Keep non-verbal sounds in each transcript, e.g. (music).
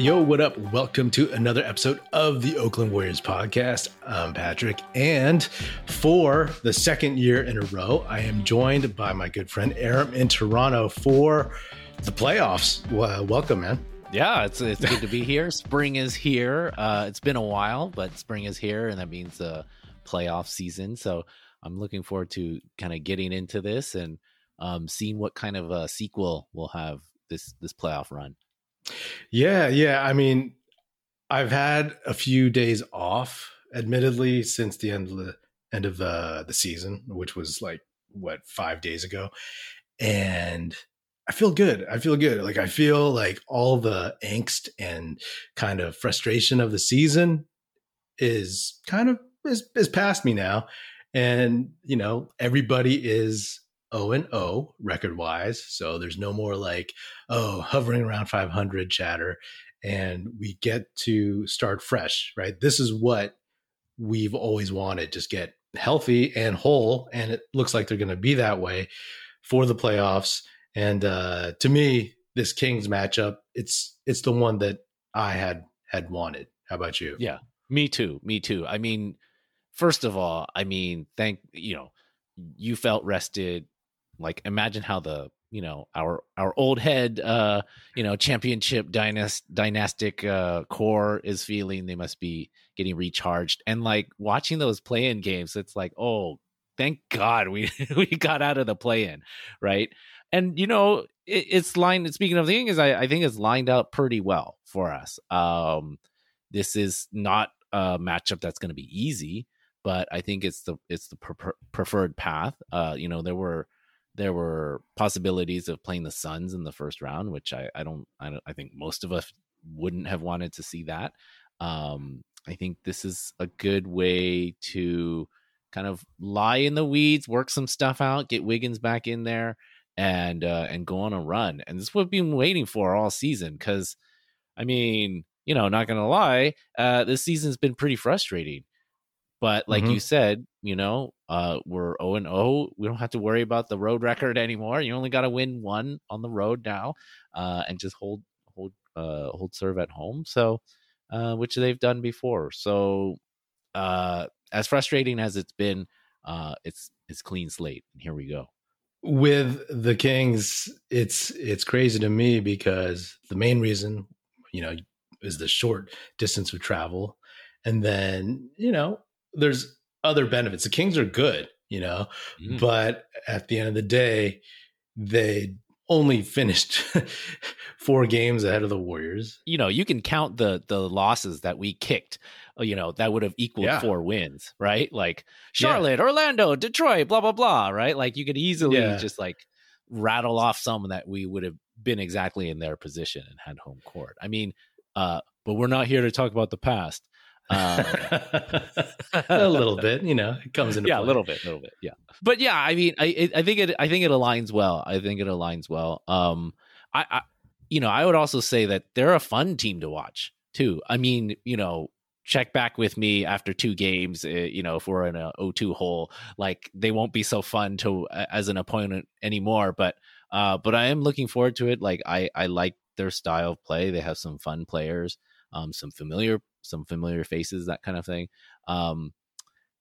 Yo, what up? Welcome to another episode of the Oakland Warriors podcast. I'm Patrick, and for the second year in a row, I am joined by my good friend Aram in Toronto for the playoffs. Well, welcome, man. Yeah, it's it's good to be here. (laughs) Spring is here. Uh, it's been a while, but spring is here, and that means the playoff season. So I'm looking forward to kind of getting into this and um, seeing what kind of a sequel we'll have this this playoff run. Yeah, yeah. I mean, I've had a few days off, admittedly, since the end of the end of the the season, which was like what five days ago, and I feel good. I feel good. Like I feel like all the angst and kind of frustration of the season is kind of is, is past me now. And, you know, everybody is O and O record wise. So there's no more like, oh, hovering around 500 chatter. And we get to start fresh, right? This is what we've always wanted. Just get healthy and whole. And it looks like they're going to be that way for the playoffs. And uh, to me, this Kings matchup, it's it's the one that I had had wanted. How about you? Yeah, me too. Me too. I mean, first of all, I mean, thank you know, you felt rested. Like, imagine how the you know our our old head uh you know championship dynast dynastic uh core is feeling they must be getting recharged. And like watching those play-in games it's like oh thank god we (laughs) we got out of the play-in right? And you know it, it's lined speaking of the thing is I, I think it's lined up pretty well for us. Um this is not a matchup that's going to be easy but I think it's the it's the pre- preferred path. Uh, you know, there were there were possibilities of playing the Suns in the first round, which I, I don't I don't I think most of us wouldn't have wanted to see that. Um, I think this is a good way to kind of lie in the weeds, work some stuff out, get Wiggins back in there, and uh, and go on a run. And this is what we've been waiting for all season. Because, I mean, you know, not gonna lie, uh, this season's been pretty frustrating. But like mm-hmm. you said, you know, uh, we're 0 and 0. We don't have to worry about the road record (laughs) anymore. You only got to win one on the road now, uh, and just hold hold uh, hold serve at home. So, uh, which they've done before. So, uh, as frustrating as it's been, uh, it's it's clean slate. And here we go. With the Kings, it's it's crazy to me because the main reason, you know, is the short distance of travel, and then you know there's other benefits. The Kings are good, you know, mm. but at the end of the day, they only finished (laughs) four games ahead of the Warriors. You know, you can count the the losses that we kicked. Uh, you know, that would have equaled yeah. four wins, right? Like Charlotte, yeah. Orlando, Detroit, blah blah blah, right? Like you could easily yeah. just like rattle off some that we would have been exactly in their position and had home court. I mean, uh, but we're not here to talk about the past. Um, (laughs) a little bit, you know, it comes in. yeah, play. a little bit, a little bit, yeah. But yeah, I mean, I I think it I think it aligns well. I think it aligns well. Um, I, I you know, I would also say that they're a fun team to watch too. I mean, you know, check back with me after two games. Uh, you know, if we're in a 0-2 hole, like they won't be so fun to as an opponent anymore. But uh, but I am looking forward to it. Like I I like their style of play. They have some fun players, um, some familiar some familiar faces, that kind of thing. Um,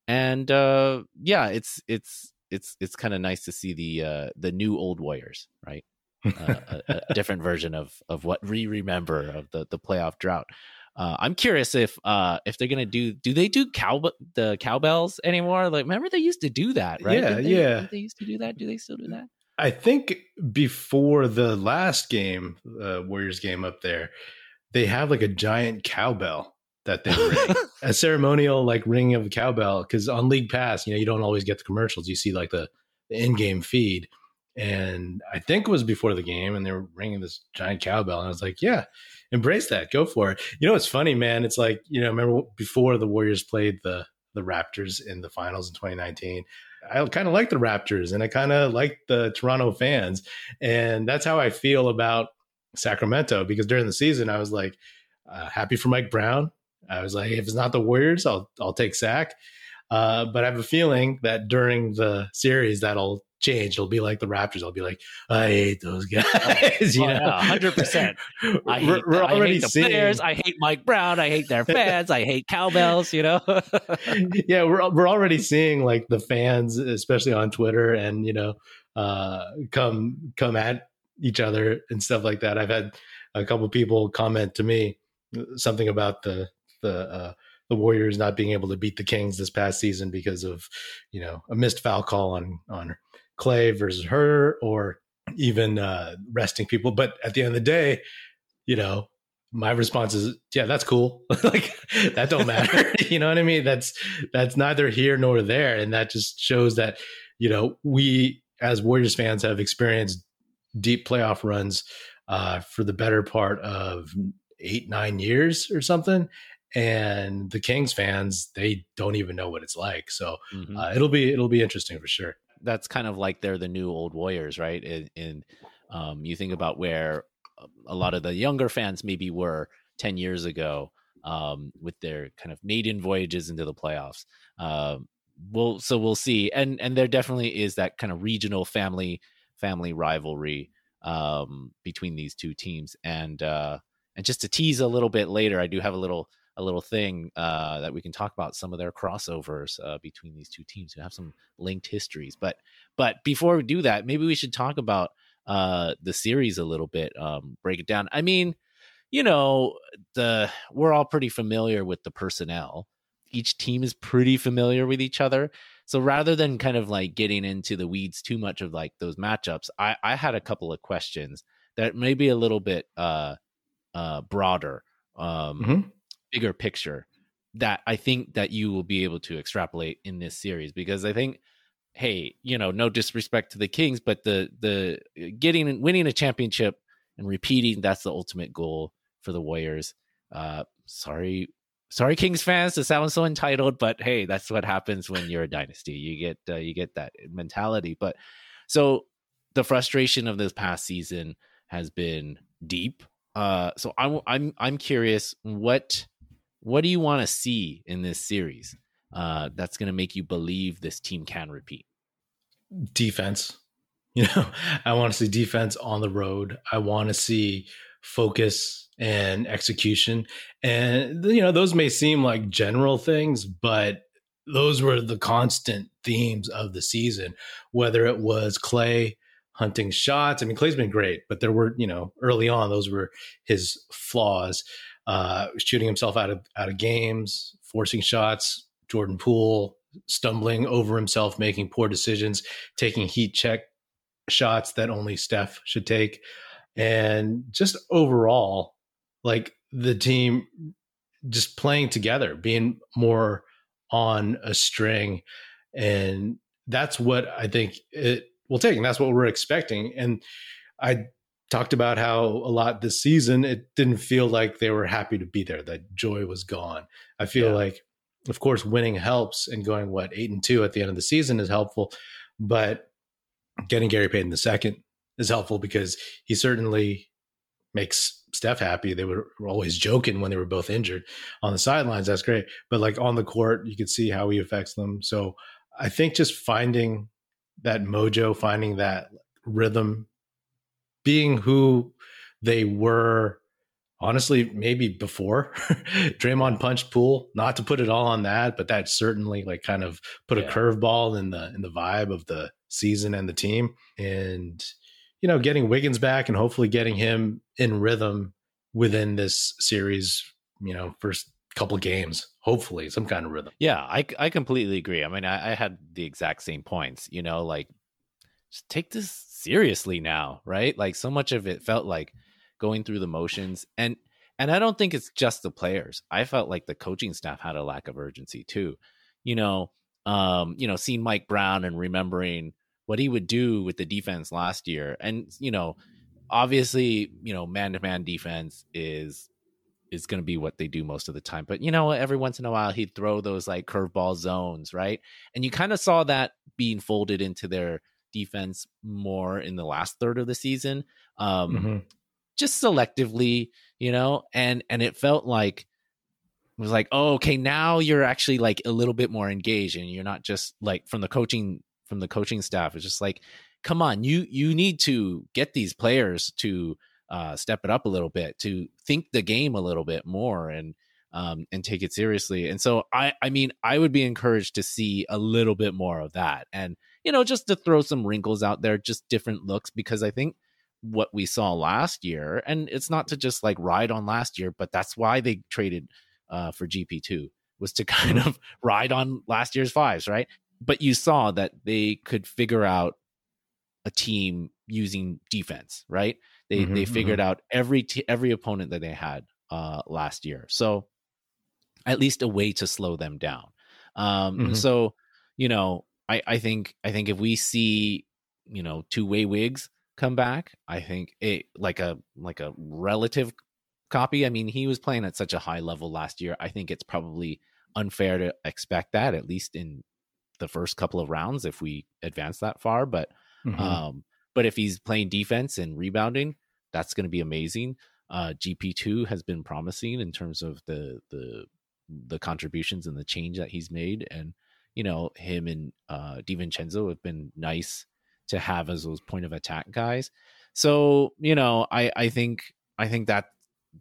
and uh, yeah, it's it's it's it's kind of nice to see the uh, the new old Warriors, right? uh, (laughs) a, a, different version of of what we remember of the the playoff drought. Uh, I'm curious if uh, if they're gonna do do they do cow the cowbells anymore? Like, remember they used to do that, right? Yeah, they, yeah. They used to do that. Do they still do that? I think before the last game, uh, Warriors game up there, they have like a giant cowbell that they ring, (laughs) a ceremonial like ringing of a cowbell. Because on League Pass, you know, you don't always get the commercials. You see like the, the in-game feed, and I think it was before the game, and they were ringing this giant cowbell, and I was like, yeah, embrace that, go for it. You know, it's funny, man. It's like you know, remember before the Warriors played the the Raptors in the finals in 2019. I kind of like the Raptors and I kind of like the Toronto fans. And that's how I feel about Sacramento because during the season, I was like, uh, happy for Mike Brown. I was like, if it's not the Warriors, I'll I'll take Sac. Uh, but I have a feeling that during the series that'll change. It'll be like the Raptors. I'll be like, I hate those (laughs) guys. you oh, know, hundred percent. I (laughs) hate, we're, already I hate the seeing... players. I hate Mike Brown. I hate their fans. I hate cowbells. You know. (laughs) yeah, we're we're already seeing like the fans, especially on Twitter, and you know, uh, come come at each other and stuff like that. I've had a couple people comment to me something about the the uh, the Warriors not being able to beat the Kings this past season because of you know a missed foul call on on Klay versus Huerter, or even uh, resting people. But at the end of the day, you know, my response is, yeah, that's cool. (laughs) like that don't matter. (laughs) you know what I mean? That's that's neither here nor there, and that just shows that you know we as Warriors fans have experienced deep playoff runs uh, for the better part of eight nine years or something and the kings fans they don't even know what it's like so mm-hmm. uh, it'll be it'll be interesting for sure that's kind of like they're the new old Warriors, right? And, and um, you think about where a lot of the younger fans maybe were 10 years ago um, with their kind of maiden voyages into the playoffs. Um, we'll so we'll see, and and there definitely is that kind of regional family family rivalry um, between these two teams, and uh, and just to tease a little bit later, I do have a little a little thing uh, that we can talk about some of their crossovers uh, between these two teams who have some linked histories. But but before we do that, maybe we should talk about uh, the series a little bit, um, break it down. I mean, you know, the we're all pretty familiar with the personnel. Each team is pretty familiar with each other. So rather than kind of like getting into the weeds too much of like those matchups, I, I had a couple of questions that may be a little bit uh, uh, broader. Um, mm-hmm bigger picture that I think that you will be able to extrapolate in this series because I think hey, you know, no disrespect to the Kings, but the the getting and winning a championship and repeating that's the ultimate goal for the Warriors. Uh sorry sorry Kings fans to sound so entitled, but hey, that's what happens when you're a dynasty. You get uh, you get that mentality. But so the frustration of this past season has been deep. Uh so I'm I'm I'm curious what what do you want to see in this series uh, that's going to make you believe this team can repeat? Defense. (laughs) You know, I want to see defense on the road. I want to see focus and execution. And, you know, those may seem like general things, but those were the constant themes of the season, whether it was Klay hunting shots. I mean, Klay's been great, but there were, you know, early on, those were his flaws uh, shooting himself out of out of games, forcing shots. Jordan Poole stumbling over himself, making poor decisions, taking heat check shots that only Steph should take, and just overall, like the team just playing together, being more on a string, and that's what I think it will take, and that's what we're expecting. And I talked about how a lot this season it didn't feel like they were happy to be there that joy was gone i feel yeah. like of course winning helps and going what eight and two at the end of the season is helpful but getting gary payton the second is helpful because he certainly makes steph happy they were always joking when they were both injured on the sidelines that's great but like on the court you could see how he affects them so i think just finding that mojo finding that rhythm being who they were honestly maybe before (laughs) Draymond punched Poole, not to put it all on that but that certainly like kind of put yeah. a curveball in the in the vibe of the season and the team and you know getting Wiggins back and hopefully getting him in rhythm within this series you know first couple games hopefully some kind of rhythm yeah i i completely agree i mean i, I had the exact same points you know like just take this seriously now, right? Like so much of it felt like going through the motions and and I don't think it's just the players. I felt like the coaching staff had a lack of urgency too. You know, um, you know, seeing Mike Brown and remembering what he would do with the defense last year. And, you know, obviously, you know, man to man defense is is going to be what they do most of the time. But you know, every once in a while he'd throw those like curveball zones, right? And you kind of saw that being folded into their defense more in the last third of the season. Um, mm-hmm. just selectively, you know, and and it felt like it was like, oh, okay, now you're actually like a little bit more engaged, and you're not just like from the coaching from the coaching staff. It's just like, come on, you you need to get these players to uh, step it up a little bit, to think the game a little bit more, and um, and take it seriously. And so, I I mean, I would be encouraged to see a little bit more of that, and you know, just to throw some wrinkles out there, just different looks, because I think what we saw last year, and it's not to just like ride on last year, but that's why they traded uh, for GP2 was to (laughs) kind mm-hmm. of ride on last year's fives, right? But you saw that they could figure out a team using defense, right? They mm-hmm, they figured mm-hmm. out every t- every opponent that they had uh, last year, so at least a way to slow them down. Um, mm-hmm. So you know, I I think I think if we see you know two way wigs come back, I think it like a like a relative copy. I mean, he was playing at such a high level last year. I think it's probably unfair to expect that, at least in the first couple of rounds, if we advance that far. But mm-hmm. um, but if he's playing defense and rebounding, that's going to be amazing. Uh, GP two has been promising in terms of the the the contributions and the change that he's made, and you know him and uh, DiVincenzo have been nice to have as those point of attack guys. So you know, I I think I think that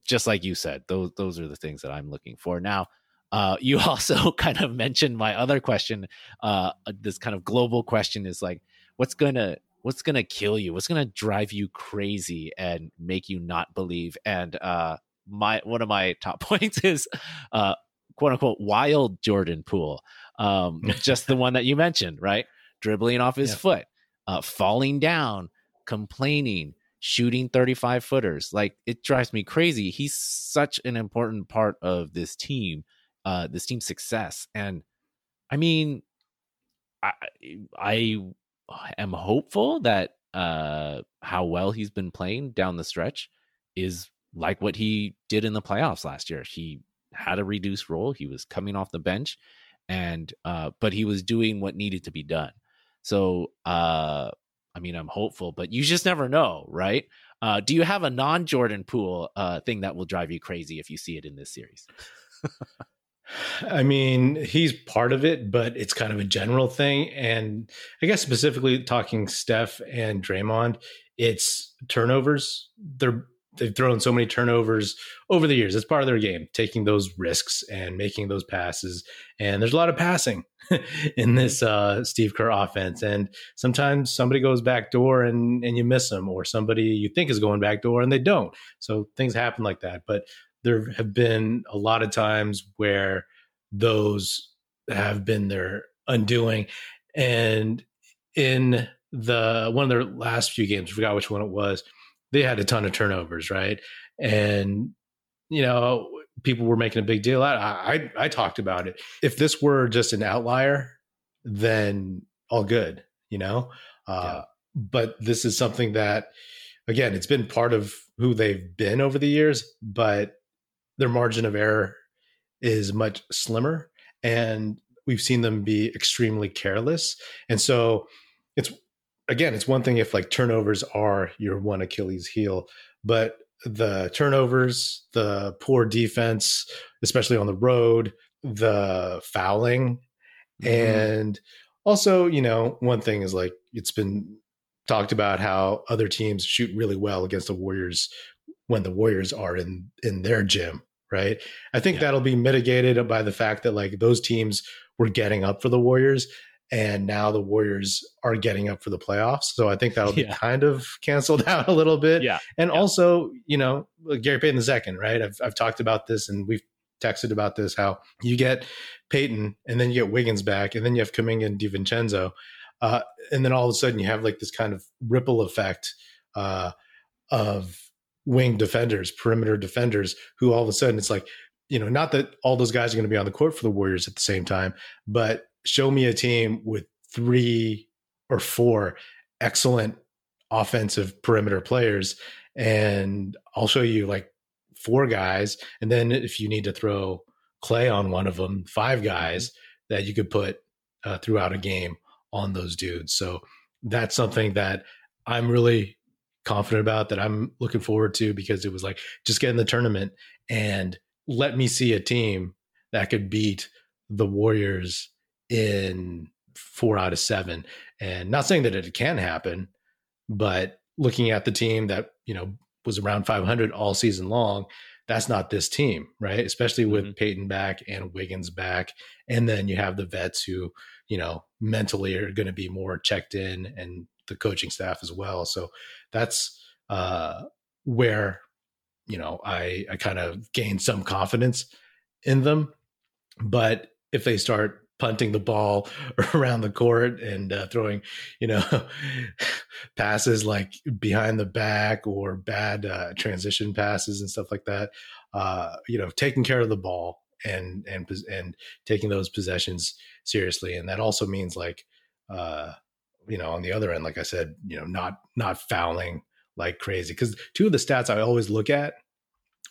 just like you said, those those are the things that I'm looking for. Now, uh, you (laughs) also kind of mentioned my other question. Uh, this kind of global question is like, what's gonna what's gonna kill you? What's gonna drive you crazy and make you not believe? And uh, my one of my (laughs) top points is uh, quote unquote wild Jordan Poole, um, (laughs) just the one that you mentioned, right? Dribbling off his yeah. foot, uh, falling down, complaining, shooting 35 footers. Like it drives me crazy. He's such an important part of this team, uh, this team's success. And I mean, I, I am hopeful that uh, how well he's been playing down the stretch is like what he did in the playoffs last year. He had a reduced role. He was coming off the bench, and uh, but he was doing what needed to be done. So uh, I mean, I'm hopeful, but you just never know, right? Uh, do you have a non Jordan Poole uh, thing that will drive you crazy if you see it in this series? (laughs) I mean, he's part of it, but it's kind of a general thing. And I guess specifically talking Steph and Draymond, it's turnovers. They're they've thrown so many turnovers over the years. It's part of their game, taking those risks and making those passes. And there's a lot of passing (laughs) in this uh, Steve Kerr offense. And sometimes somebody goes back door and, and you miss them, or somebody you think is going back door and they don't. So things happen like that. But there have been a lot of times where those have been their undoing. And in the one of their last few games, I forgot which one it was they had a ton of turnovers, right? And you know, people were making a big deal out. I, I I talked about it. If this were just an outlier, then all good, you know. Uh, yeah. But this is something that, again, it's been part of who they've been over the years, but their margin of error is much slimmer, and we've seen them be extremely careless. And so, it's again, it's one thing if like turnovers are your one Achilles heel, but the turnovers, the poor defense, especially on the road, the fouling, mm-hmm. and also, you know, one thing is like it's been talked about how other teams shoot really well against the Warriors when the Warriors are in in their gym, right? I think yeah. that'll be mitigated by the fact that like those teams were getting up for the Warriors and now the Warriors are getting up for the playoffs. So I think that'll be yeah. kind of canceled (laughs) out a little bit. Yeah. And yeah. also, you know, Gary Payton the second, right? I've I've talked about this and we've texted about this how you get Payton and then you get Wiggins back and then you have Kuminga and DiVincenzo. Uh, and then all of a sudden you have like this kind of ripple effect uh, of wing defenders, perimeter defenders, who all of a sudden it's like, you know, not that all those guys are going to be on the court for the Warriors at the same time, but show me a team with three or four excellent offensive perimeter players and I'll show you like four guys and then if you need to throw Klay on one of them five guys that you could put uh, throughout a game on those dudes. So that's something that I'm really confident about that I'm looking forward to because it was like just get in the tournament and let me see a team that could beat the Warriors in four out of seven. And not saying that it can happen, but looking at the team that, you know, was around 500 all season long, that's not this team, right? Especially with mm-hmm. Payton back and Wiggins back. And then you have the vets who, you know, mentally are going to be more checked in and the coaching staff as well. So that's uh, where, you know, I, I kind of gained some confidence in them. But if they start punting the ball (laughs) around the court and uh, throwing, you know, (laughs) passes like behind the back or bad uh, transition passes and stuff like that. Uh, you know, taking care of the ball and and and taking those possessions seriously, and that also means like, uh, you know, on the other end, like I said, you know, not not fouling like crazy because two of the stats I always look at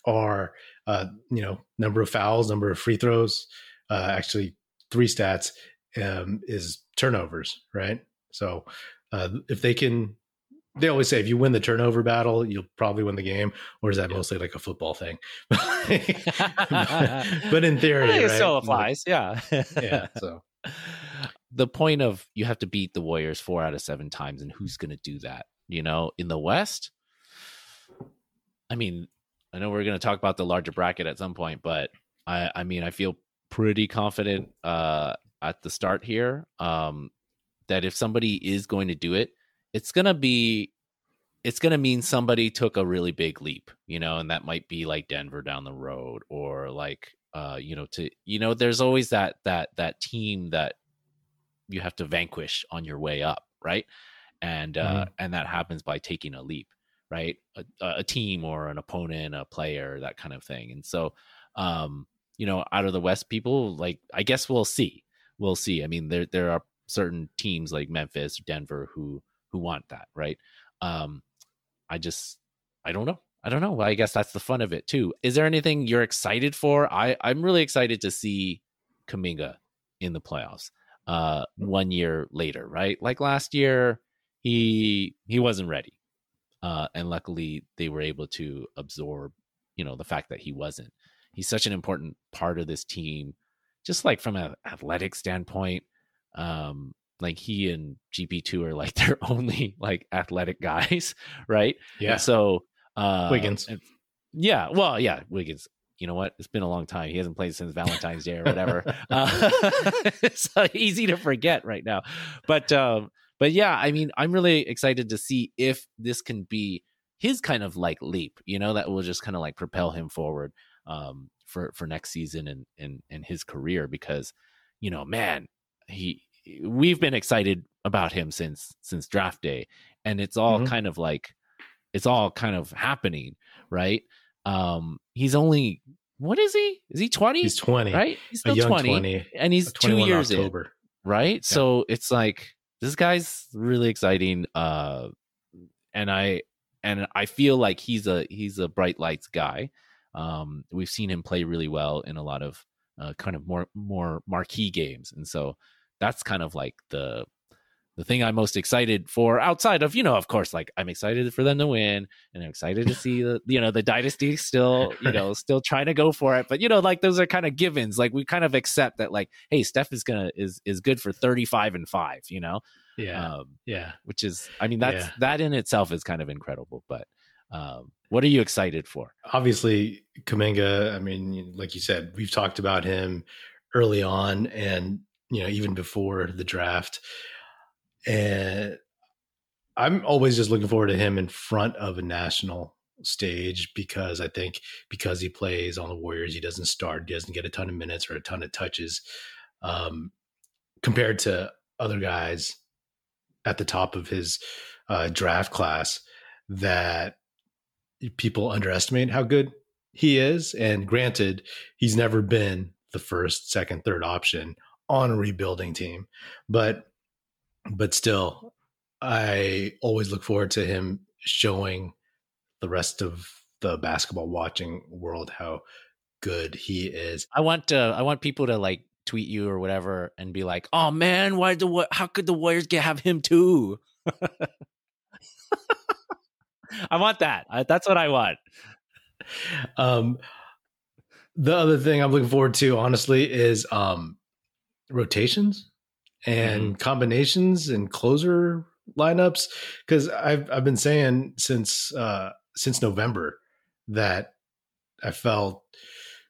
are, uh, you know, number of fouls, number of free throws. Uh, actually, three stats um, is turnovers, right? So uh, if they can, they always say if you win the turnover battle, you'll probably win the game. Or is that mostly like a football thing? (laughs) (laughs) but in theory, it right? still applies. Yeah, yeah. So (laughs) the point of you have to beat the Warriors four out of seven times, and who's going to do that? You know, in the West. I mean, I know we're going to talk about the larger bracket at some point, but I, I mean, I feel pretty confident uh, at the start here um, that if somebody is going to do it, it's gonna be it's gonna mean somebody took a really big leap, you know, and that might be like Denver down the road or like uh, you know, to you know, there's always that that that team that you have to vanquish on your way up, right? And uh, mm-hmm. and that happens by taking a leap, right? A, a team or an opponent, a player, that kind of thing. And so, um, you know, out of the West people, like I guess we'll see. We'll see. I mean, there there are certain teams like Memphis, Denver who who want that, right? Um I just I don't know. I don't know. I guess that's the fun of it too. Is there anything you're excited for? I I'm really excited to see Kuminga in the playoffs. Uh one year later, right? Like last year he he wasn't ready. Uh and luckily they were able to absorb, you know, the fact that he wasn't he's such an important part of this team, just like from an athletic standpoint. Um, like he and GP2 are like (laughs) their only like athletic guys, (laughs) right? Yeah. And so uh Wiggins. Yeah, well, yeah, Wiggins. You know what? It's been a long time. He hasn't played since (laughs) Valentine's Day or whatever. (laughs) (laughs) uh, it's easy to forget right now. But um, but yeah, I mean, I'm really excited to see if this can be his kind of like leap, you know, that will just kind of like propel him forward um, for for next season and and and his career because you know man he we've been excited about him since since draft day and it's all mm-hmm. kind of like it's all kind of happening right um he's only what is he? Is he 20 he's 20 right? He's still 20, 20, and he's two years October. in right? Yeah. so it's like this guy's really exciting uh and i and i feel like he's a he's a bright lights guy. Um, we've seen him play really well in a lot of uh, kind of more more marquee games, and so that's kind of like the the thing I'm most excited for outside of, you know, of course, like I'm excited for them to win and I'm excited to see the, you know, the dynasty still, (laughs) you know, still trying to go for it. But, you know, like those are kind of givens. Like we kind of accept that like, Hey, Steph is going to, is, is good for 35 and five, you know? Yeah. Um, yeah. Which is, I mean, that's, yeah. that in itself is kind of incredible, but, um, what are you excited for? Obviously, Kuminga. I mean, like you said, we've talked about him early on, and you know, even before the draft. And I'm always just looking forward to him in front of a national stage because I think because he plays on the Warriors, he doesn't start, he doesn't get a ton of minutes or a ton of touches um, compared to other guys at the top of his uh, draft class that people underestimate how good he is. And granted, he's never been the first, second, third option on a rebuilding team, but but still, I always look forward to him showing the rest of the basketball watching world how good he is. I want to I want people to like tweet you or whatever and be like, "Oh man, why the how could the Warriors get have him too?" (laughs) I want that. that's what I want. Um, the other thing I'm looking forward to, honestly, is um, rotations and mm-hmm. combinations and closer lineups. Because I've I've been saying since uh, since November that I felt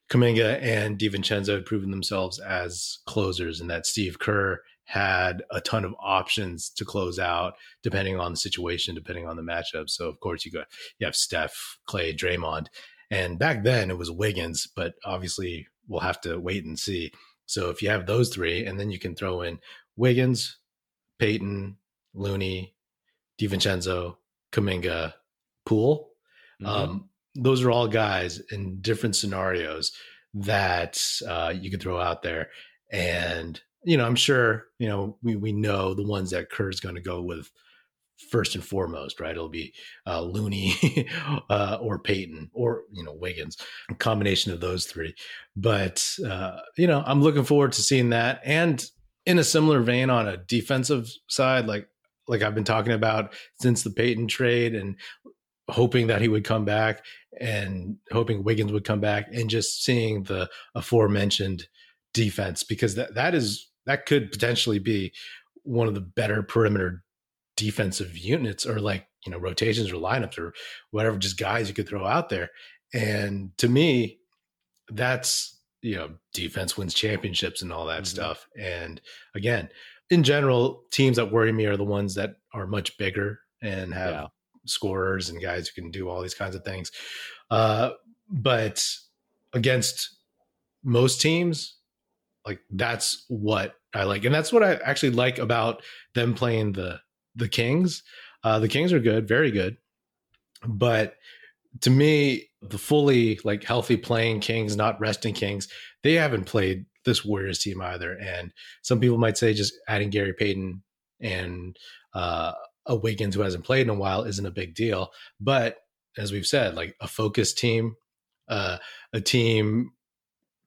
Kuminga and DiVincenzo had proven themselves as closers, and that Steve Kerr had a ton of options to close out depending on the situation, depending on the matchup. So of course you got you have Steph, Klay, Draymond, and back then it was Wiggins, but obviously we'll have to wait and see. So if you have those three, and then you can throw in Wiggins, Payton, Looney, DiVincenzo, Kuminga, Poole. Mm-hmm. Um, those are all guys in different scenarios that uh, you could throw out there. And you know, I'm sure, you know, we, we know the ones that Kerr's going to go with first and foremost, right? It'll be uh, Looney (laughs) uh, or Payton or, you know, Wiggins, a combination of those three. But, uh, you know, I'm looking forward to seeing that. And in a similar vein on a defensive side, like, like I've been talking about since the Payton trade and hoping that he would come back and hoping Wiggins would come back and just seeing the aforementioned defense because that, that is that could potentially be one of the better perimeter defensive units or like you know rotations or lineups or whatever just guys you could throw out there. And to me that's you know defense wins championships and all that mm-hmm. stuff and again in general teams that worry me are the ones that are much bigger and have yeah. scorers and guys who can do all these kinds of things uh, but against most teams like that's what I like, and that's what I actually like about them playing the the Kings. Uh, the Kings are good, very good, but to me, the fully like healthy playing Kings, not resting Kings, they haven't played this Warriors team either. And some people might say just adding Gary Payton and uh, a Wiggins who hasn't played in a while isn't a big deal. But as we've said, like a focused team, uh, a team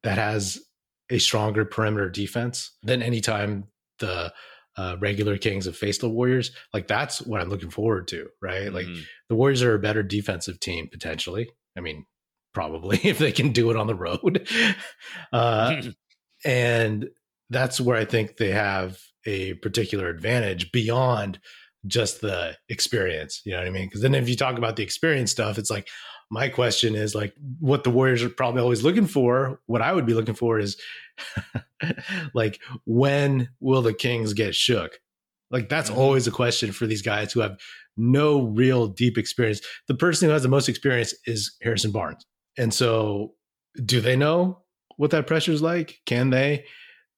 that has a stronger perimeter defense than any time the uh, regular Kings have face the Warriors. Like that's what I'm looking forward to, right? Mm-hmm. Like the Warriors are a better defensive team potentially. I mean, probably (laughs) if they can do it on the road. (laughs) Uh, (laughs) and that's where I think they have a particular advantage beyond just the experience. You know what I mean? Because then if you talk about the experience stuff, it's like, my question is like what the Warriors are probably always looking for. What I would be looking for is (laughs) like when will the Kings get shook? Like that's mm-hmm. always a question for these guys who have no real deep experience. The person who has the most experience is Harrison Barnes. And so do they know what that pressure is like? Can they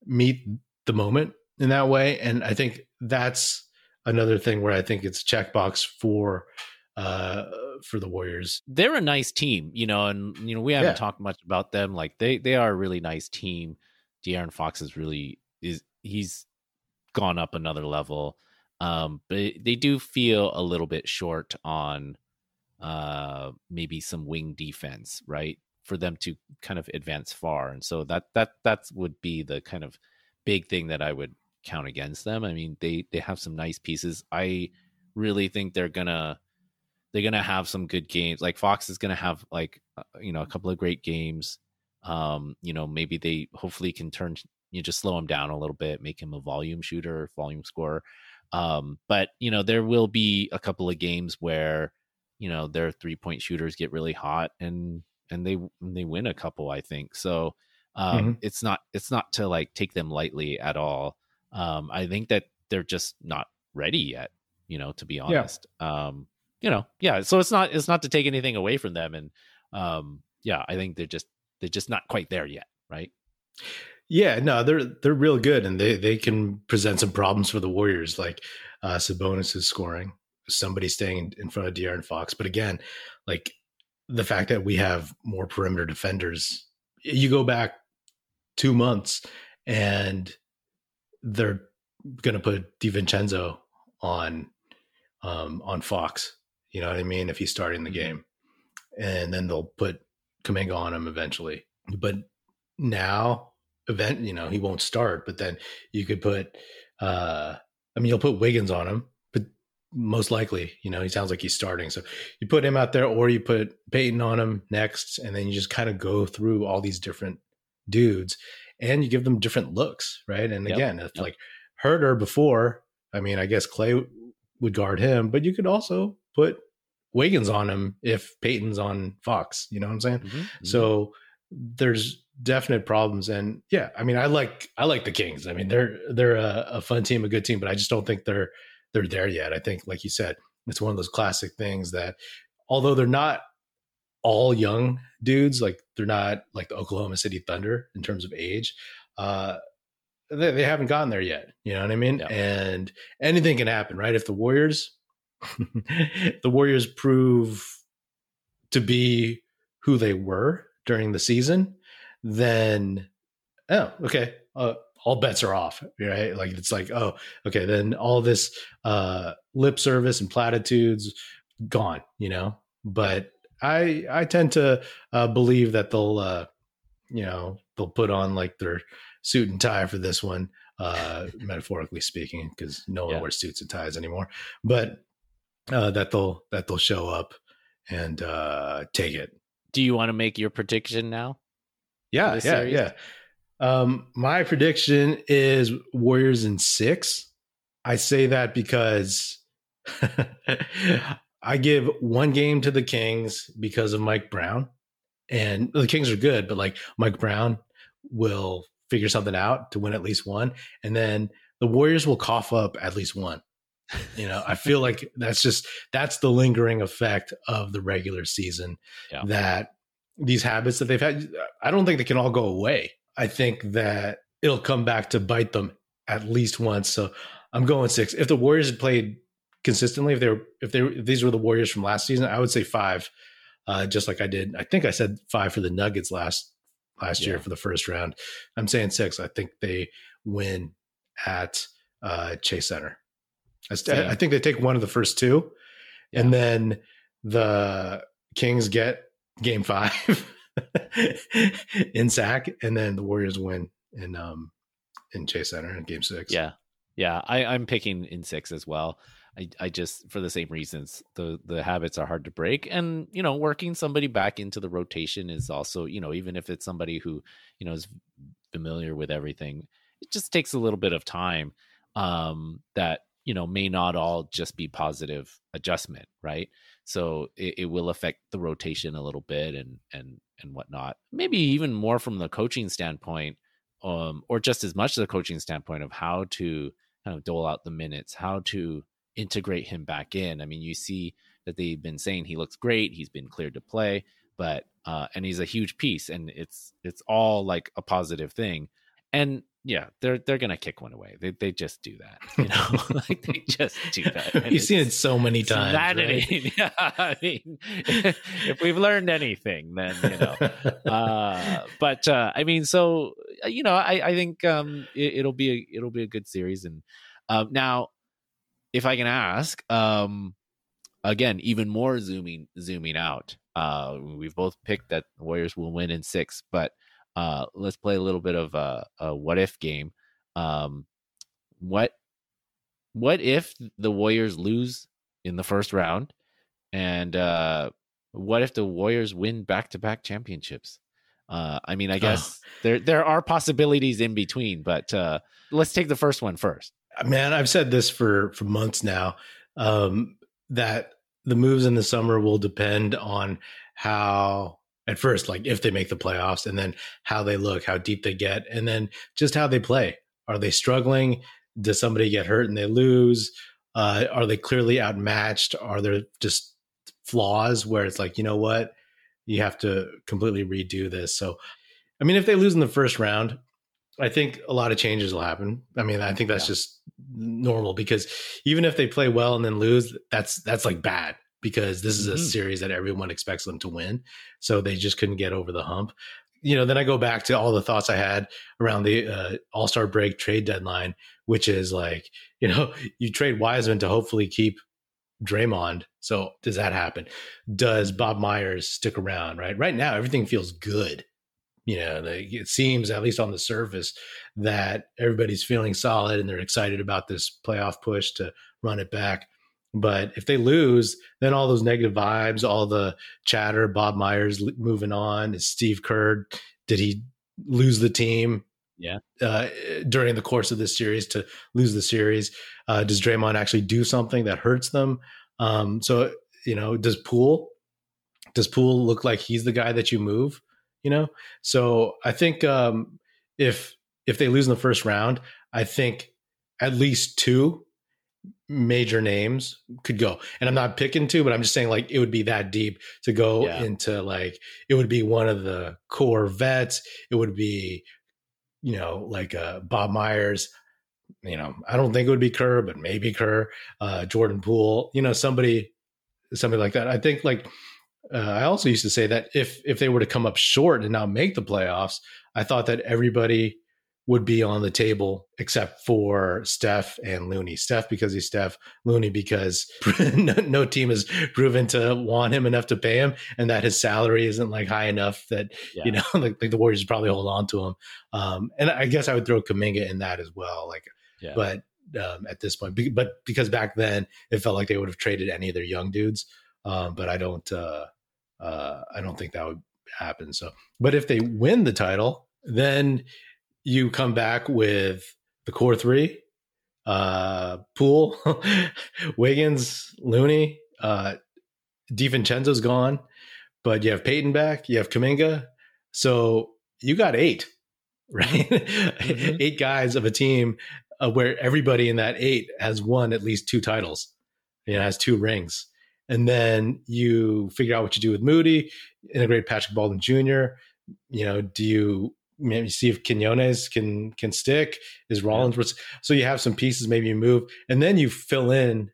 meet the moment in that way? And I think that's another thing where I think it's a checkbox for uh for the Warriors. They're a nice team, you know, and you know we haven't yeah. talked much about them. Like they they are a really nice team. De'Aaron Fox is really is he's gone up another level. Um, but they do feel a little bit short on uh maybe some wing defense, right? For them to kind of advance far. And so that that that would be the kind of big thing that I would count against them. I mean, they they have some nice pieces. I really think they're gonna they're gonna have some good games. Like Fox is gonna have like uh, you know a couple of great games. Um, you know, maybe they hopefully can turn you just slow him down a little bit, make him a volume shooter, volume scorer. Um, but you know, there will be a couple of games where you know their three point shooters get really hot and and they they win a couple. I think so. Um, mm-hmm. It's not it's not to like take them lightly at all. Um, I think that they're just not ready yet. You know, to be honest. Yeah. Um, you know, yeah. So it's not it's not to take anything away from them, and um, yeah, I think they're just they're just not quite there yet, right? Yeah, no, they're they're real good, and they they can present some problems for the Warriors, like uh, Sabonis is scoring, somebody staying in front of De'Aaron Fox, but again, like the fact that we have more perimeter defenders, you go back two months, and they're going to put DiVincenzo on um, on Fox you know what I mean? If he's starting the mm-hmm. game, and then they'll put Kuminga on him eventually. But now, event, you know, he won't start. But then you could put, uh, I mean, you'll put Wiggins on him, but most likely, you know, he sounds like he's starting. So you put him out there, or you put Payton on him next, and then you just kind of go through all these different dudes, and you give them different looks, right? And yep. again, it's yep. like Huerter before. I mean, I guess Klay would guard him, but you could also put Wiggins on him if Payton's on Fox. You know what I'm saying? Mm-hmm, mm-hmm. So there's definite problems, and yeah, I mean, I like I like the Kings. I mean, they're they're a, a fun team, a good team, but I just don't think they're they're there yet. I think, like you said, it's one of those classic things that although they're not all young dudes, like they're not like the Oklahoma City Thunder in terms of age. Uh, they, they haven't gotten there yet. You know what I mean? Yeah. And anything can happen, right? If the Warriors, (laughs) the Warriors prove to be who they were during the season, then oh, okay, uh, all bets are off, right? Like it's like, oh, okay, then all this uh, lip service and platitudes gone, you know. But I I tend to uh, believe that they'll, uh, you know, they'll put on like their suit and tie for this one, uh, metaphorically speaking, because no one yeah. wears suits and ties anymore. But uh, that they'll that they'll show up and uh, take it. Do you want to make your prediction now? Yeah, yeah, series? yeah. Um, my prediction is Warriors in six. I say that because (laughs) I give one game to the Kings because of Mike Brown. And the Kings are good, but like Mike Brown will figure something out to win at least one. And then the Warriors will cough up at least one. You know, I feel like that's just that's the lingering effect of the regular season yeah. that these habits that they've had, I don't think they can all go away. I think that it'll come back to bite them at least once. So I'm going six. If the Warriors had played consistently, if they were if they were, if these were the Warriors from last season, I would say five. Uh, just like I did. I think I said five for the Nuggets last last yeah. year for the first round. I'm saying six. I think they win at uh, Chase Center. I, I, think they take one of the first two, yeah. and then the Kings get Game Five (laughs) in Sac, and then the Warriors win in um in Chase Center in Game Six. Yeah, yeah. I, I'm picking in six as well. I, I just for the same reasons the the habits are hard to break and you know working somebody back into the rotation is also you know even if it's somebody who you know is familiar with everything it just takes a little bit of time um that you know may not all just be positive adjustment right so it, it will affect the rotation a little bit and and and whatnot maybe even more from the coaching standpoint um or just as much as the coaching standpoint of how to kind of dole out the minutes how to integrate him back in. I mean, you see that they've been saying he looks great, he's been cleared to play, but uh, and he's a huge piece, and it's it's all like a positive thing. And yeah, they're they're gonna kick one away. They they just do that, (laughs) you know, (laughs) like they just do that. (laughs) You've seen it so many times. Right? yeah, I mean, if we've learned anything, then you know. Uh, but uh, I mean, so you know, I I think um, it, will be a it'll be a good series, and uh, now if I can ask, um, again, even more zooming zooming out. Uh, we've both picked that Warriors will win in six, but uh, let's play a little bit of a, a what if game. Um, what what if the Warriors lose in the first round, and uh, what if the Warriors win back to back championships? Uh, I mean, I guess oh. there there are possibilities in between, but uh, let's take the first one first man, I've said this for for months now um, that the moves in the summer will depend on how at first like if they make the playoffs and then how they look how deep they get and then just how they play. Are they struggling? Does somebody get hurt and they lose? Uh, are they clearly outmatched? Are there just flaws where it's like you know what? You have to completely redo this. So i mean if they lose in the first round I think a lot of changes will happen. I mean, I think that's yeah. just normal because even if they play well and then lose, that's that's like bad because this is a mm-hmm. series that everyone expects them to win. So they just couldn't get over the hump. You know, then I go back to all the thoughts I had around the uh, All Star break trade deadline, which is like, (laughs) you know, you trade Wiseman to hopefully keep Draymond. So does that happen? Does Bob Myers stick around? Right. Right now, everything feels good you know, they, it seems at least on the surface that everybody's feeling solid and they're excited about this playoff push to run it back. But if they lose, then all those negative vibes, all the chatter, Bob Myers moving on, is Steve Kerr, did he lose the team? Yeah. Uh, during the course of this series to lose the series, uh, does Draymond actually do something that hurts them? Um, so you know, does Poole does Poole look like he's the guy that you move? You know, so I think um, if if they lose in the first round, I think at least two major names could go. And I'm not picking two, but I'm just saying like it would be that deep to go yeah. into like it would be one of the core vets. It would be, you know, like uh, Bob Myers. You know, I don't think it would be Kerr, but maybe Kerr, uh, Jordan Poole. You know, somebody, somebody like that. I think like uh, I also used to say that if if they were to come up short and not make the playoffs, I thought that everybody would be on the table except for Steph and Looney. Steph because he's Steph, Looney because (laughs) no, no, team has proven to want him enough to pay him, and that his salary isn't like high enough that yeah. you know like, (laughs) like, the Warriors probably hold on to him. Um, and I guess I would throw Kuminga in that as well. Like, yeah. but um, at this point, but because back then it felt like they would have traded any of their young dudes. Um, but I don't, uh, uh, I don't think that would happen. So, but if they win the title, then you come back with the core three, uh, Poole, (laughs) Wiggins, Looney, uh, DiVincenzo's gone, but you have Peyton back, you have Kuminga. So you got eight, (laughs) right? Mm-hmm. eight guys of a team uh, where everybody in that eight has won at least two titles. It has two rings. And then you figure out what you do with Moody, integrate Patrick Baldwin Jr. You know, do you maybe see if Quinones can can stick. Is Rollins yeah. so you have some pieces maybe you move and then you fill in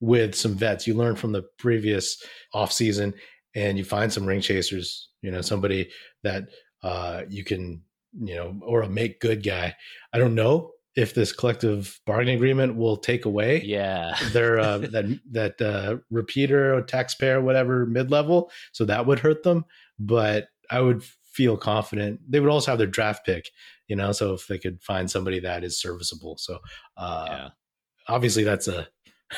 with some vets you learn from the previous offseason and you find some ring chasers, you know, somebody that uh, you can, you know, or a make good guy. I don't know if this collective bargaining agreement will take away yeah (laughs) their uh, that that uh, repeater or taxpayer whatever mid level, so that would hurt them. But I would feel confident. They would also have their draft pick, you know, so if they could find somebody that is serviceable. So uh, yeah. obviously that's a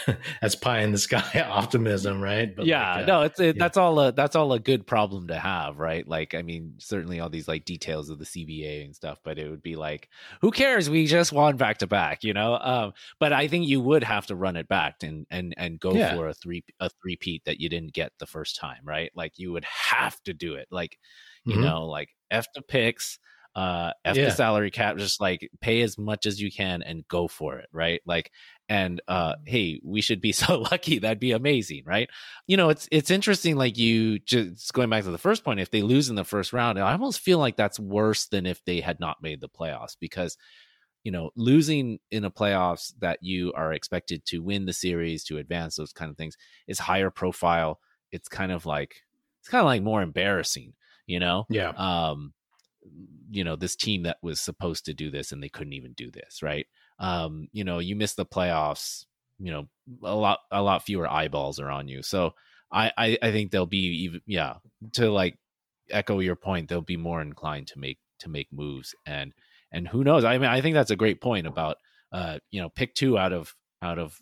(laughs) that's pie in the sky (laughs) optimism, right? But yeah, like, uh, no, it's it, yeah. that's all a that's all a good problem to have, right? Like, I mean, certainly all these like details of the CBA and stuff, but it would be like, who cares? We just won back to back, you know. Um, but I think you would have to run it back and and and go yeah. for a three a three peat that you didn't get the first time, right? Like you would have to do it, like you mm-hmm. know, like F the picks, uh, F yeah. the salary cap, just like pay as much as you can and go for it, right? Like, and uh, hey, we should be (laughs) so lucky. That'd be amazing, right? You know, it's it's interesting. Like you just going back to the first point, if they lose in the first round, I almost feel like that's worse than if they had not made the playoffs because you know losing in a playoffs that you are expected to win the series to advance those kind of things is higher profile it's kind of like it's kind of like more embarrassing you know? Yeah. Um you know this team that was supposed to do this and they couldn't even do this right? Um you know you miss the playoffs you know a lot a lot fewer eyeballs are on you. So i i, I think they'll be even yeah to like echo your point they'll be more inclined to make to make moves and and who knows? I mean i think that's a great point about uh you know pick two out of out of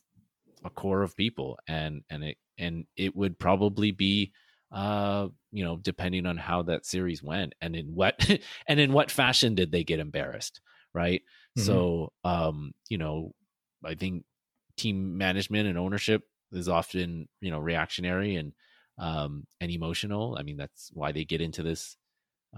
a core of people and and it and it would probably be uh, you know, depending on how that series went and in what (laughs) and in what fashion did they get embarrassed, right? Mm-hmm. So, um, you know, I think team management and ownership is often, you know, reactionary and um and emotional. I mean, that's why they get into this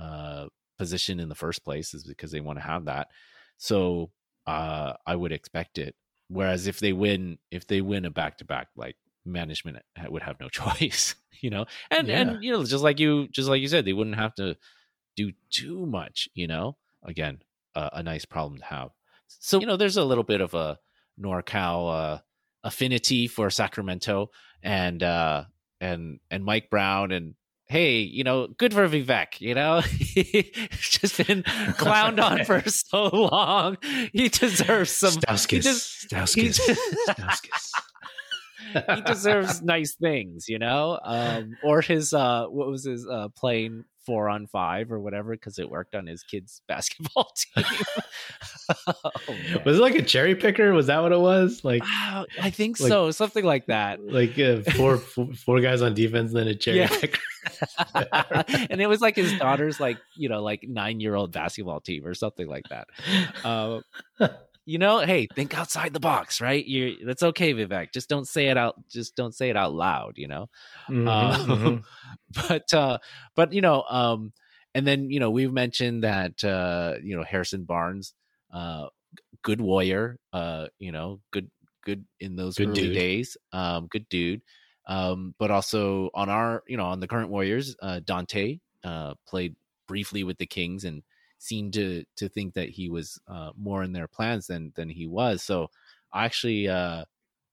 uh position in the first place is because they want to have that. So, uh I would expect it. Whereas if they win if they win a back to back like management would have no (laughs) choice you know and yeah. and you know just like you just like you said they wouldn't have to do too much you know again uh, a nice problem to have so you know there's a little bit of a norcal uh, affinity for sacramento and uh and and mike brown and hey, you know, good for Vivek, you know? (laughs) He's just been clowned on for so long. He deserves some Stauskas. He just, Stauskas. (laughs) Stauskas he deserves nice things, you know. Um, or his uh, what was his uh, playing four on five or whatever because it worked on his kid's (laughs) basketball team. (laughs) oh, was it like a cherry picker? Was that what it was? Like uh, I think like, so, something like that. Like uh, four (laughs) four guys on defense, and then a cherry yeah. picker. and it was like his daughter's like you know like nine year old basketball team or something like that. Uh, you know, hey, think outside the box, right? You that's okay, Vivek. Just don't say it out. Just don't say it out loud. You know, mm-hmm, um, mm-hmm. (laughs) but uh, but you know, um, and then you know we've mentioned that uh, you know Harrison Barnes, uh, good warrior, uh, you know, good good in those good early dude. days, um, good dude. Um, but also on our, you know, on the current Warriors, uh, Dante uh, played briefly with the Kings and seemed to to think that he was uh, more in their plans than than he was. So I actually uh,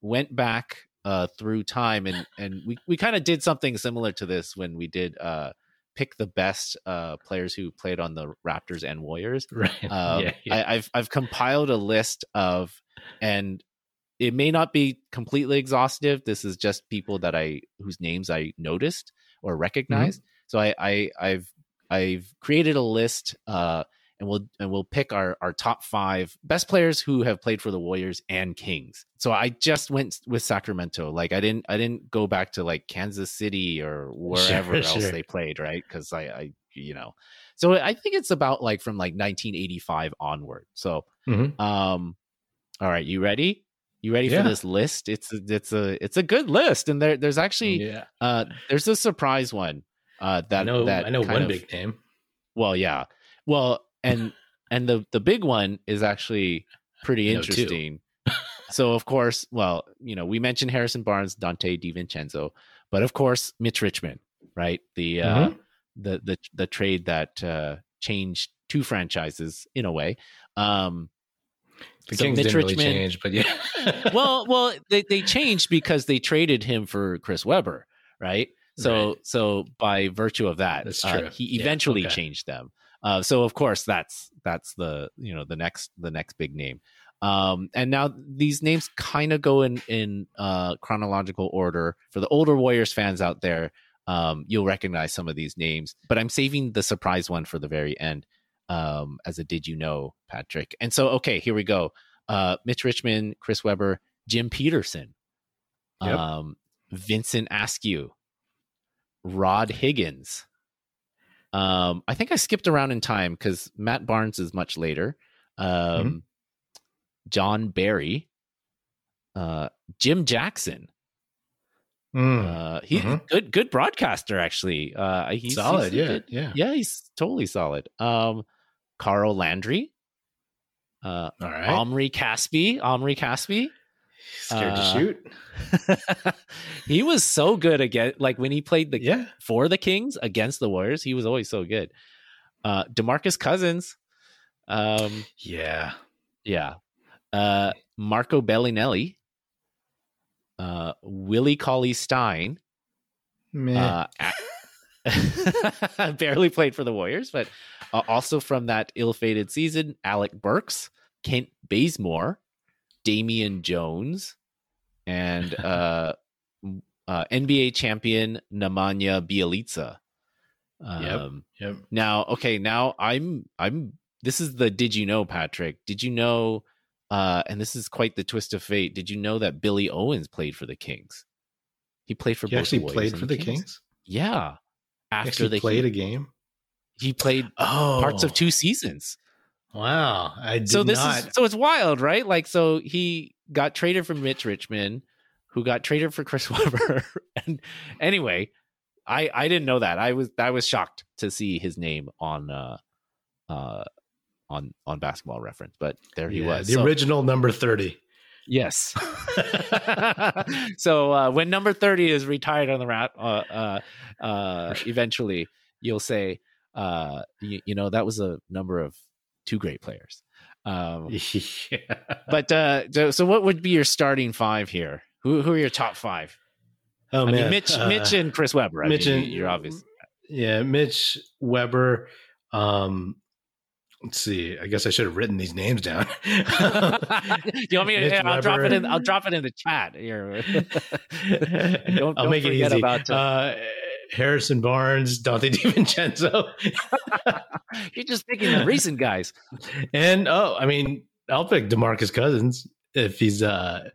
went back uh, through time and and we we kind of did something similar to this when we did uh, pick the best uh, players who played on the Raptors and Warriors. (laughs) Right. (laughs) Um, yeah, yeah. I, I've I've compiled a list of and it may not be completely exhaustive. This is just people that I whose names I noticed or recognized. Mm-hmm. So I, I I've I've created a list, uh, and we'll and we'll pick our our top five best players who have played for the Warriors and Kings. So I just went with Sacramento. Like I didn't I didn't go back to like Kansas City or wherever sure, else sure. they played, right? Because I, I you know, so I think it's about like from like 1985 onward. So, mm-hmm. um, all right, you ready? You ready yeah. for this list? It's a, it's a it's a good list, and there there's actually yeah. uh there's a surprise one. Uh, that I know, that I know one of, big name. Well, yeah. Well, and and the the big one is actually pretty interesting. so of course, well, you know, we mentioned Harrison Barnes, Dante DiVincenzo, but of course, Mitch Richmond, right? The uh, mm-hmm. the the the trade that uh, changed two franchises in a way. Um, the so Kings Mitch didn't Richmond, really change, but yeah. well, well, they they changed because they traded him for Chris Webber, right? So right. so by virtue of that, uh, he eventually yeah, okay. changed them. Uh, so of course that's that's the you know the next the next big name. Um, and now these names kind of go in in uh, chronological order for the older Warriors fans out there. Um, you'll recognize some of these names, but I'm saving the surprise one for the very end um, as a did you know, Patrick. And so okay, here we go. Uh, Mitch Richmond, Chris Webber, Jim Peterson, yep. um, Vincent Askew, Rod Higgins. Um, I think I skipped around in time because Matt Barnes is much later. Um, mm-hmm. Jon Barry, uh, Jim Jackson. Mm. Uh, he's mm-hmm. good, good broadcaster actually. Uh, he's solid. He's yeah, good, yeah, yeah. He's totally solid. Um, Carl Landry. Uh, All right. Omri Caspi. Omri Caspi. Scared uh, to shoot. (laughs) he was so good again. Like when he played the yeah. for the Kings against the Warriors, he was always so good. Uh Demarcus Cousins. Um Yeah. Yeah. Uh Marco Belinelli. Uh Willie Cauley Stein. Man. Uh, (laughs) barely played for the Warriors, but uh, also from that ill-fated season, Alec Burks, Kent Bazemore, Damian Jones and (laughs) uh, uh, NBA champion Nemanja Bjelica. Um, yep. Yep. Now, okay, now I'm I'm. This is the did you know, Patrick? Did you know? Uh, and this is quite the twist of fate. Did you know that Billy Owens played for the Kings? He played for. He actually played for the Kings? Kings? Yeah. After they played a game, he played oh. parts of two seasons. Wow, I did so this not. is so it's wild, right? Like, so he got traded from Mitch Richmond, who got traded for Chris (laughs) Webber, and anyway, I I didn't know that. I was I was shocked to see his name on uh uh on on Basketball Reference, but there he yeah, was, the so, original number thirty. Yes. (laughs) (laughs) so uh, when number thirty is retired on the rat, uh, uh, uh, eventually you'll say, uh, you, you know, that was a number of two great players. Um, (laughs) yeah. But uh, so, what would be your starting five here? Who who are your top five? Oh I man, mean, Mitch, uh, Mitch, and Chris Webber. I Mitch mean, and you're obvious. Yeah, Mitch Webber. Um, let's see. I guess I should have written these names down. (laughs) (laughs) Do you want me to? I'll drop it in. I'll drop it in the chat here. don't, I'll don't make it easy. About, uh, Harrison Barnes, Dante (laughs) DiVincenzo. (laughs) You're just picking the recent guys. And oh, I mean, I'll pick DeMarcus Cousins if he's uh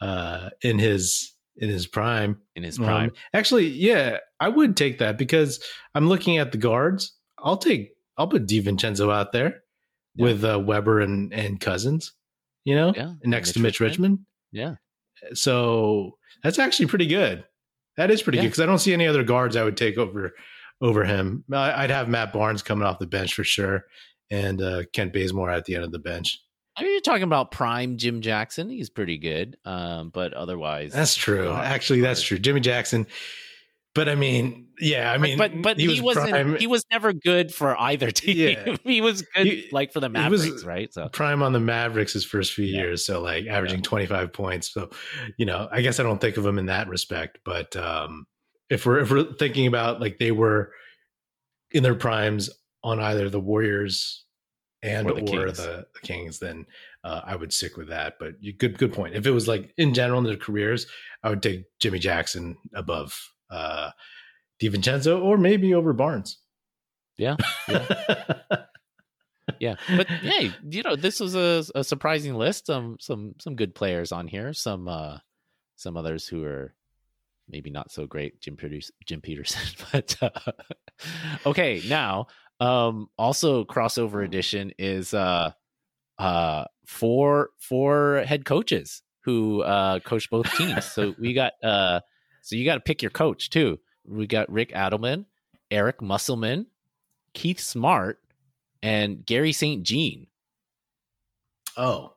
uh in his in his prime. In his prime. Um, actually, yeah, I would take that because I'm looking at the guards. I'll take I'll put DiVincenzo out there yeah. with uh, Webber and and Cousins, you know, yeah. next Mitch to Mitch Richmond. Richmond. Yeah. So that's actually pretty good. That is pretty yeah. good because I don't see any other guards I would take over over him. I'd have Matt Barnes coming off the bench for sure, and uh, Kent Bazemore at the end of the bench. I mean, you're talking about prime Jim Jackson. He's pretty good, um, but otherwise, that's true. Actually, that's true. Jimmy Jackson but I mean, yeah, I mean, but but, he, he was not he was never good for either (laughs) team. Yeah. he was good he, like for the Mavericks, right? So prime on the Mavericks his first few yeah. years, so like averaging yeah. 25 points. So, you know, I guess I don't think of him in that respect, but um if we're if we're thinking about like they were in their primes on either the Warriors and or the, or Kings. The, the, Kings, then uh, I would stick with that. But you, good good point. If it was like in general in their careers, I would take Jimmy Jackson above uh, DiVincenzo or maybe over Barnes. Yeah. Yeah. (laughs) yeah. But hey, you know, this was a, a, surprising list. Some some some good players on here. Some uh some others who are maybe not so great. Jim Peters, Jim Peterson. (laughs) But uh, okay, now um also crossover edition is uh uh four four head coaches who uh coach both teams. so we got uh so you got to pick your coach too. We got Rick Adelman, Eric Musselman, Keith Smart, and Gary St. Jean. Oh,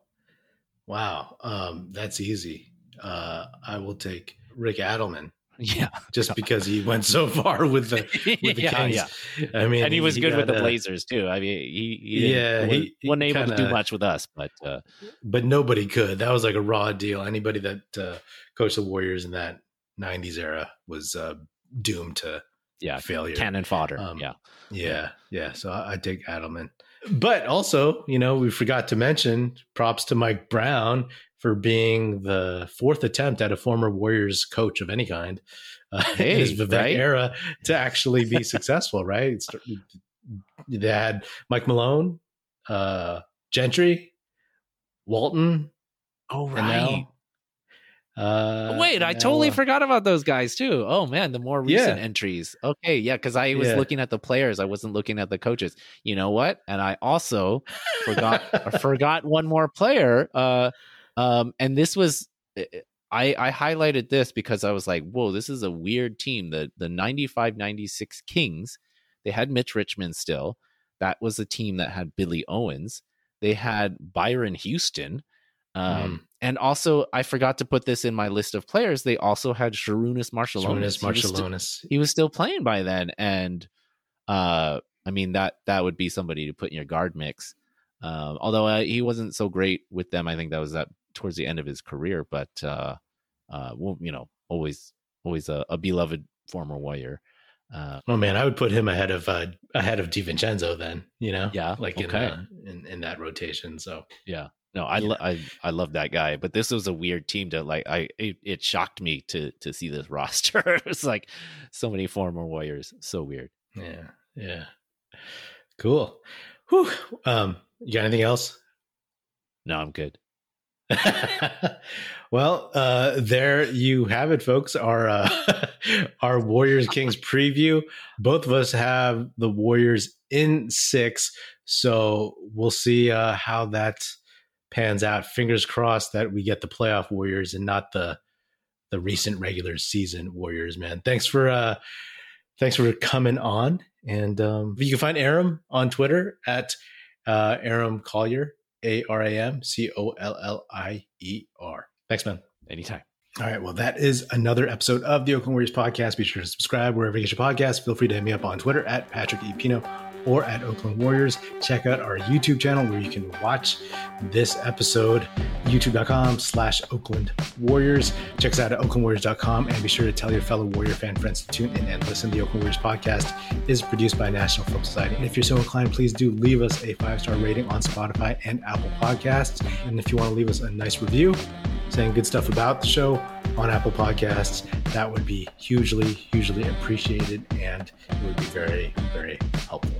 wow. Um, that's easy. Uh, I will take Rick Adelman. (laughs) Yeah, just because he went so (laughs) far with the with the (laughs) yeah, Kings. Yeah. I mean, and he was he good with the Blazers too. I mean, he, he yeah he, he wasn't able kinda, to do much with us, but uh, but nobody could. That was like a raw deal. Anybody that uh, coached the Warriors in that 90s era was uh, doomed to yeah failure. cannon fodder. Um, yeah. yeah yeah. so i, I take adelman. But also you know we forgot to mention props to mike brown for being the fourth attempt at a former warriors coach of any kind uh, hey, (laughs) in his vivek right? era to (laughs) actually be successful right? They had mike malone uh, gentry walton oh right uh, Wait, I totally uh, forgot about those guys too. Oh man, the more recent yeah. entries. Okay, yeah, because I was yeah. looking at the players, I wasn't looking at the coaches. You know what? And I also forgot (laughs) forgot one more player. Uh, um, and this was eh, eh, I I highlighted this because I was like, whoa, this is a weird team. The the 95-96 Kings, they had Mitch Richmond still. That was a team that had Billy Owens. They had Byron Houston. Um, mm. And also, I forgot to put this in my list of players. They also had Sarunas Marciulionis. Marciulionis. He, he, was still playing by then, and uh, I mean that that would be somebody to put in your guard mix. Um, although uh, he wasn't so great with them, I think that was at towards the end of his career. But uh, uh, well, you know, always always a, a beloved former warrior. Uh, oh man, I would put him ahead of uh, ahead of Divincenzo then. You know, yeah, like okay. in, in in that rotation. So yeah, no, I, yeah. lo- I I love that guy, but this was a weird team to like. I it, it shocked me to to see this (laughs) roster. it was like so many former Warriors, so weird. Yeah, yeah, cool. Whew. Um, you got anything else? No, I'm good. (laughs) well, uh, there you have it, folks. Our uh, (laughs) our Warriors Kings preview. Both of us have the Warriors in six, so we'll see uh, how that pans out. Fingers crossed that we get the playoff Warriors and not the the recent regular season Warriors. Man, thanks for uh, thanks for coming on. And um, you can find Aram on Twitter at uh, Aram Collier, A R A M C O L L I E R. Thanks, man. Anytime. All right. Well, that is another episode of the Oakland Warriors podcast. Be sure to subscribe wherever you get your podcast. Feel free to hit me up on Twitter at Patrick E. Pino or at Oakland Warriors. Check out our YouTube channel where you can watch this episode, youtube.com slash Oakland Warriors. Check us out at oaklandwarriors.com and be sure to tell your fellow Warrior fan friends to tune in and listen. The Oakland Warriors podcast is produced by National Film Society. And if you're so inclined, please do leave us a five-star rating on Spotify and Apple Podcasts. And if you want to leave us a nice review saying good stuff about the show, on Apple Podcasts, that would be hugely, hugely appreciated and it would be very, very helpful.